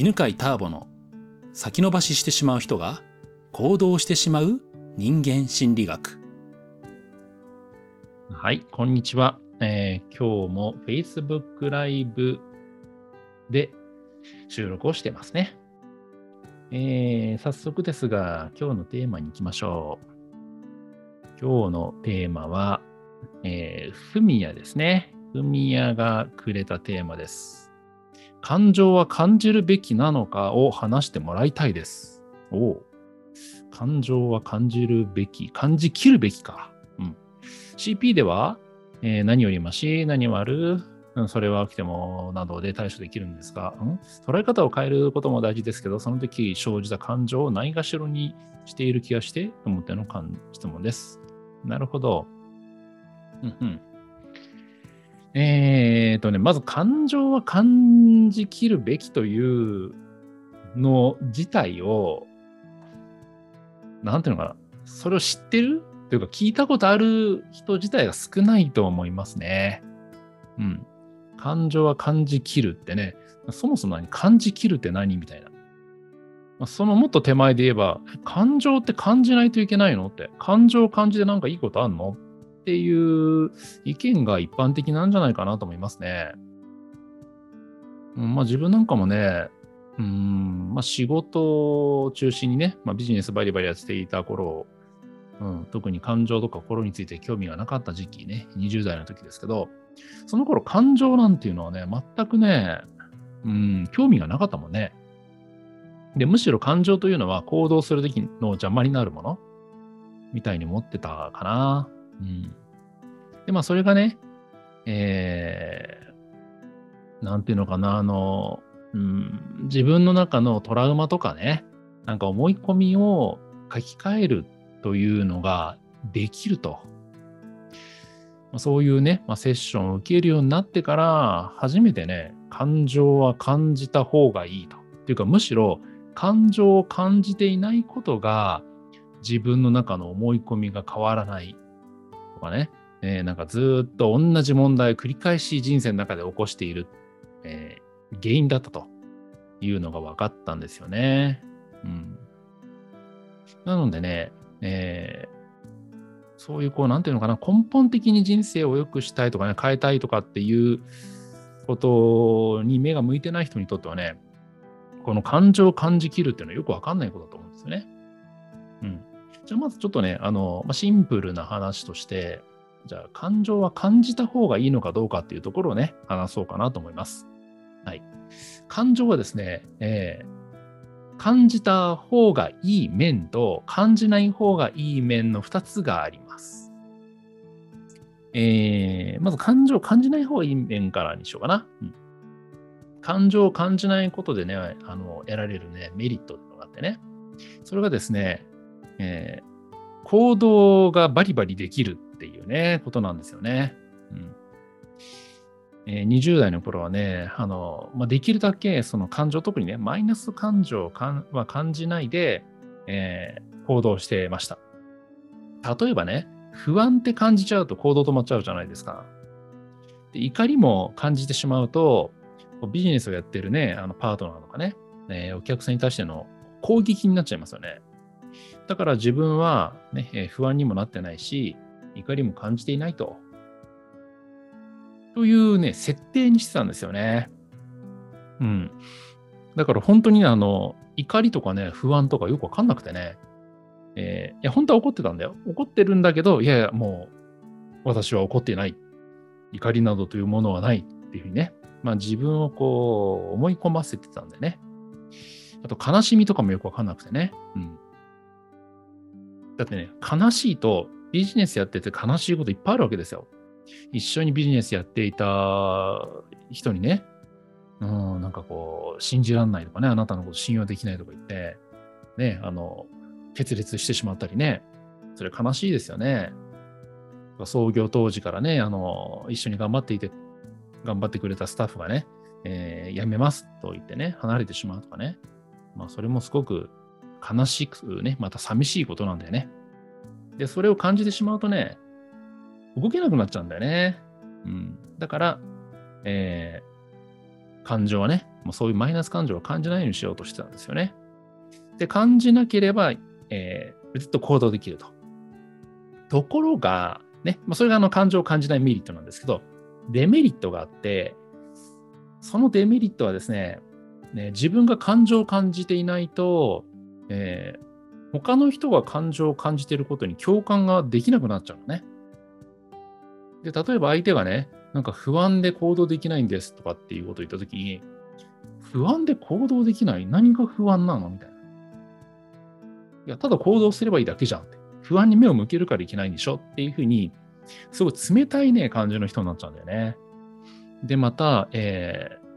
犬飼ターボの先延ばししてしまう人が行動してしまう人間心理学。はい、こんにちは。えー今日も Facebook ライブで収録をしてますね。えー早速ですが、今日のテーマに行きましょう。今日のテーマは、えー、フミヤですね。フミヤがくれたテーマです。感情は感じるべきなのかを話してもらいたいです。お感情は感じるべき、感じきるべきか。うん。CP では、えー何よりまし、何悪、うんそれは起きてもなどで対処できるんですが、ん捉え方を変えることも大事ですけど、その時生じた感情をないがしろにしている気がして、と思っての質問です。なるほど。うんうん。えーとね、まず感情は感じきるべきというの自体を、なんていうのかな、それを知ってるというか聞いたことある人自体が少ないと思いますね。うん。感情は感じきるってね、そもそも何感じきるって何みたいな。まそのもっと手前で言えば、感情って感じないといけないのって、感情を感じてなんかいいことあんのっていう意見が一般的なんじゃないかなと思いますね。うんまあ自分なんかもね、うん、まあ仕事を中心にね、まあビジネスバリバリやっていた頃、うん、特に感情とか心について興味がなかった時期ね、20代の時ですけど、その頃感情なんていうのはね、全くね、うん、興味がなかったもんね。で、むしろ感情というのは行動する時の邪魔になるものみたいに思ってたかな。うん。で、まあそれがね、えー、なんていうのかな、あの、うん、自分の中のトラウマとかね、なんか思い込みを書き換えるというのができると。まそういうね、まあ、セッションを受けるようになってから、初めてね、感情は感じた方がいいと。っていうか、むしろ感情を感じていないことが、自分の中の思い込みが変わらないとかね、えーなんかずっと同じ問題を繰り返し人生の中で起こしている、えー原因だったというのが分かったんですよね。うん、なのでね、えーそういうこう、なんていうのかな、根本的に人生を良くしたいとかね、変えたいとかっていうことに目が向いてない人にとってはね、この感情を感じきるっていうのはよくわかんないことだと思うんですよね。うん。じゃあまずちょっとね、あの、まあ、シンプルな話として、じゃあ感情は感じた方がいいのかどうかっていうところをね、話そうかなと思います。はい。感情はですね、えー感じた方がいい面と感じない方がいい面の2つがあります。えーまず感情を感じない方がいい面からにしようかな。うん感情を感じないことでね、あの得られるね、メリットっていうのがあってね。それがですね、えー行動がバリバリできるっていうね、ことなんですよね。うんえー20代の頃はね、あのまあ、できるだけその感情、特にね、マイナス感情は感じないで、えー行動してました。例えばね、不安って感じちゃうと行動止まっちゃうじゃないですか。で怒りも感じてしまうと、ビジネスをやってるね、あのパートナーとかね、えーお客さんに対しての攻撃になっちゃいますよね。だから自分は、ねえ不安にもなってないし、怒りも感じていないと。というね、設定にしてたんですよね。うん。だから本当にねあの、怒りとかね、不安とかよくわかんなくてね、えーいや、本当は怒ってたんだよ。怒ってるんだけど、いやいや、もう、私は怒ってない。怒りなどというものはないっていうふうにね、まあ自分をこう、思い込ませてたんでね。あと、悲しみとかもよくわかんなくてね。うん。だってね、悲しいと、ビジネスやってて悲しいこといっぱいあるわけですよ。一緒にビジネスやっていた人にね、うん、なんかこう、信じらんないとかね、あなたのこと信用できないとか言って、ね、あの、決裂してしまったりね、それ悲しいですよね。創業当時からね、あの、一緒に頑張っていて、頑張ってくれたスタッフがね、えー辞めますと言ってね、離れてしまうとかね、まあ、それもすごく悲しくね、また寂しいことなんだよね。で、それを感じてしまうとね、動けなくなっちゃうんだよね。うん。だから、えー感情はね、もうそういうマイナス感情を感じないようにしようとしてたんですよね。で、感じなければ、えー、ずっと行動できると。ところが、ね、まあ、それがあの感情を感じないメリットなんですけど、デメリットがあって、そのデメリットはですね、ね自分が感情を感じていないと、えー、他の人が感情を感じていることに共感ができなくなっちゃうのね。で、例えば相手がね、なんか不安で行動できないんですとかっていうことを言ったときに、不安で行動できない？何が不安なの？みたいな。いや、ただ行動すればいいだけじゃんって。不安に目を向けるからいけないんでしょ？っていうふうに、すごい冷たいね、感じの人になっちゃうんだよね。で、また、えー、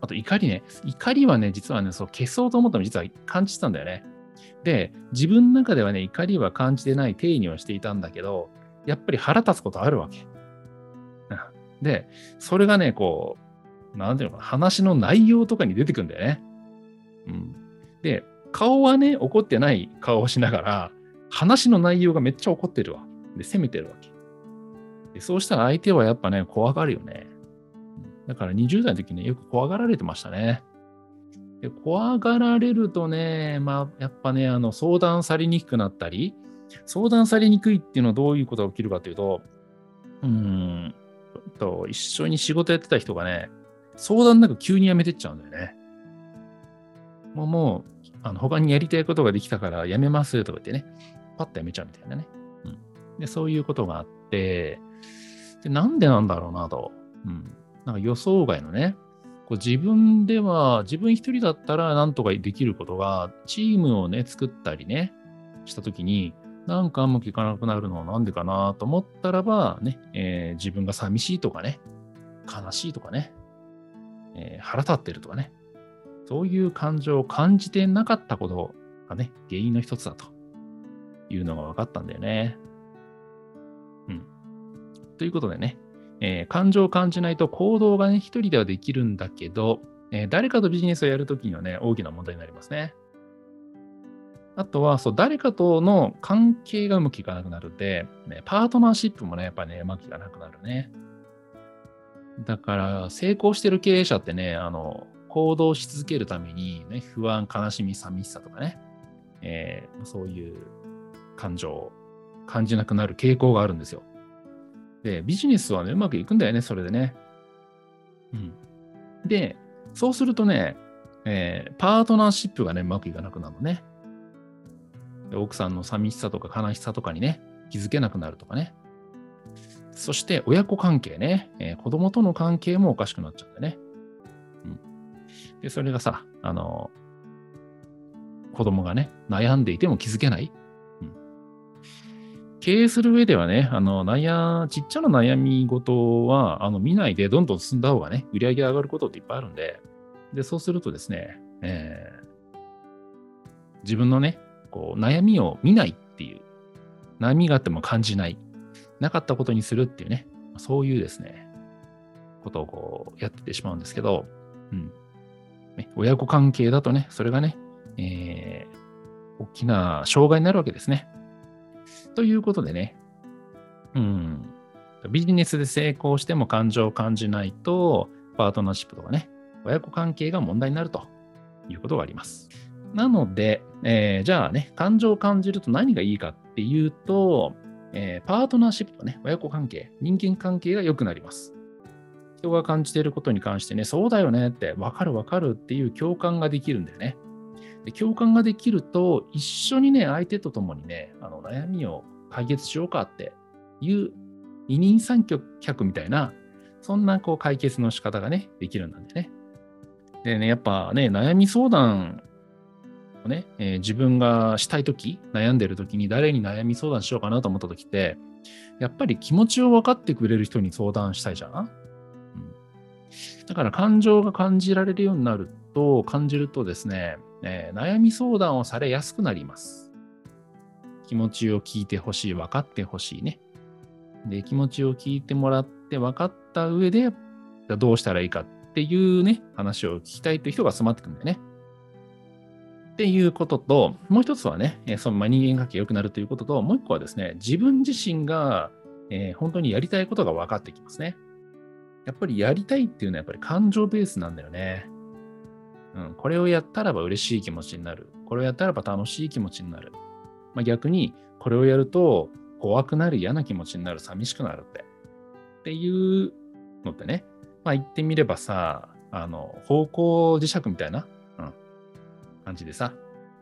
あと怒りね。怒りはね、実はね、そう消そうと思ったの実は感じてたんだよね。で、自分の中ではね、怒りは感じてない定義をしていたんだけど、やっぱり腹立つことあるわけ。で、それがね、こう、なんていうのかな、話の内容とかに出てくんだよね。うん。で、顔はね、怒ってない顔をしながら、話の内容がめっちゃ怒ってるわ。で、責めてるわけ。でそうしたら相手はやっぱね、怖がるよね。だから20代の時、ね、よく怖がられてましたね。で怖がられるとね、まあ、やっぱね、あの相談されにくくなったり、相談されにくいっていうのはどういうことが起きるかというと、うん、と一緒に仕事やってた人がね、相談なく急に辞めてっちゃうんだよね。もう、もうあの他にやりたいことができたから辞めますとか言ってね、パッと辞めちゃうみたいなね。うん、でそういうことがあって、でなんでなんだろうなと。うん、なんか予想外のね、こう自分では、自分一人だったらなんとかできることが、チームをね、作ったりね、したときに、なんかうまくいかなくなるのはなんでかなと思ったらば、ね、えー、自分が寂しいとかね、悲しいとかね、えー、腹立ってるとかね、そういう感情を感じてなかったことがね、原因の一つだというのが分かったんだよね。うん。ということでね、えー、感情を感じないと行動がね、一人ではできるんだけど、えー、誰かとビジネスをやるときにはね、大きな問題になりますね。あとは、そう、誰かとの関係がうまくいかなくなるんで、ね、パートナーシップもね、やっぱね、うまくいかなくなるね。だから、成功してる経営者ってね、あの、行動し続けるために、ね、不安、悲しみ、寂しさとかね、えー、そういう感情を感じなくなる傾向があるんですよ。で、ビジネスはね、うまくいくんだよね、それでね。うん。で、そうするとね、えー、パートナーシップがね、うまくいかなくなるのね。奥さんの寂しさとか悲しさとかにね、気づけなくなるとかね。そして親子関係ね、えー、子供との関係もおかしくなっちゃうんだよね。うん。で、それがさ、あの、子供がね、悩んでいても気づけない。経営する上ではね、あの、悩、ちっちゃな悩み事は、あの、見ないでどんどん進んだ方がね、売り上げ上がることっていっぱいあるんで、で、そうするとですね、えー、自分のね、こう、悩みを見ないっていう、悩みがあっても感じない、なかったことにするっていうね、そういうですね、ことをこう、やっててしまうんですけど、うん。ね、親子関係だとね、それがね、えー、大きな障害になるわけですね。ということでね、うん、ビジネスで成功しても感情を感じないと、パートナーシップとかね、親子関係が問題になるということがあります。なので、えー、じゃあね、感情を感じると何がいいかっていうと、えー、パートナーシップとね、親子関係、人間関係が良くなります。人が感じていることに関してね、そうだよねって、わかるわかるっていう共感ができるんだよね。で共感ができると、一緒にね、相手と共にね、あの悩みを解決しようかっていう二人三脚みたいな、そんなこう解決の仕方がね、できるんでね。でね、やっぱね、悩み相談をね、えー、自分がしたいとき、悩んでるときに誰に悩み相談しようかなと思ったときって、やっぱり気持ちを分かってくれる人に相談したいじゃん。だから感情が感じられるようになると、感じるとですね、えー、悩み相談をされやすくなります。気持ちを聞いてほしい、分かってほしいね。で、気持ちを聞いてもらって分かった上で、どうしたらいいかっていうね、話を聞きたいという人が集まってくるんだよね。っていうことと、もう一つはね、その人間関係良くなるということと、もう一個はですね、自分自身が、えー、本当にやりたいことが分かってきますね。やっぱりやりたいっていうのはやっぱり感情ベースなんだよね。うん、これをやったらば嬉しい気持ちになる。これをやったらば楽しい気持ちになる。まあ、逆に、これをやると怖くなる、嫌な気持ちになる、寂しくなるって。っていうのってね、まあ言ってみればさ、あの、方向磁石みたいな、うん、感じでさ、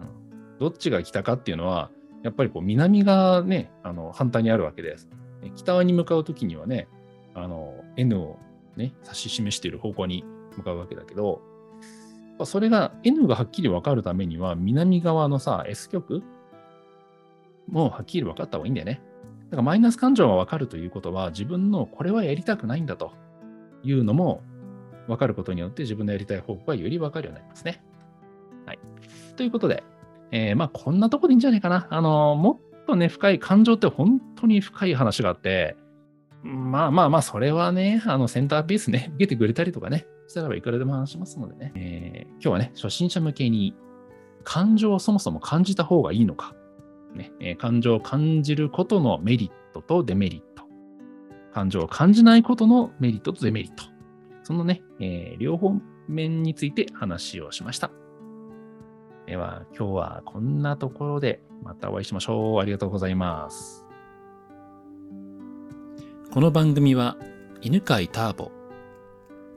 うん、どっちが北かっていうのは、やっぱりこう南がね、あの反対にあるわけです。北に向かうときにはね、N をね、指し示している方向に向かうわけだけど、それが N がはっきり分かるためには、南側のさ、S 極もはっきり分かった方がいいんだよね。だからマイナス感情が分かるということは、自分のこれはやりたくないんだというのも分かることによって自分のやりたい方向がより分かるようになりますね。はい。ということで、えー、まあこんなとこでいいんじゃないかな。あの、もっとね、深い感情って本当に深い話があって、まあまあまあ、それはね、あのセンターピースね、受けてくれたりとかね、したらばいくらでも話しますのでね、えー、今日はね、初心者向けに感情をそもそも感じた方がいいのか、ねえー、感情を感じることのメリットとデメリット、感情を感じないことのメリットとデメリット、そのね、えー、両方面について話をしました。では、今日はこんなところでまたお会いしましょう。ありがとうございます。この番組は、犬飼ターボ、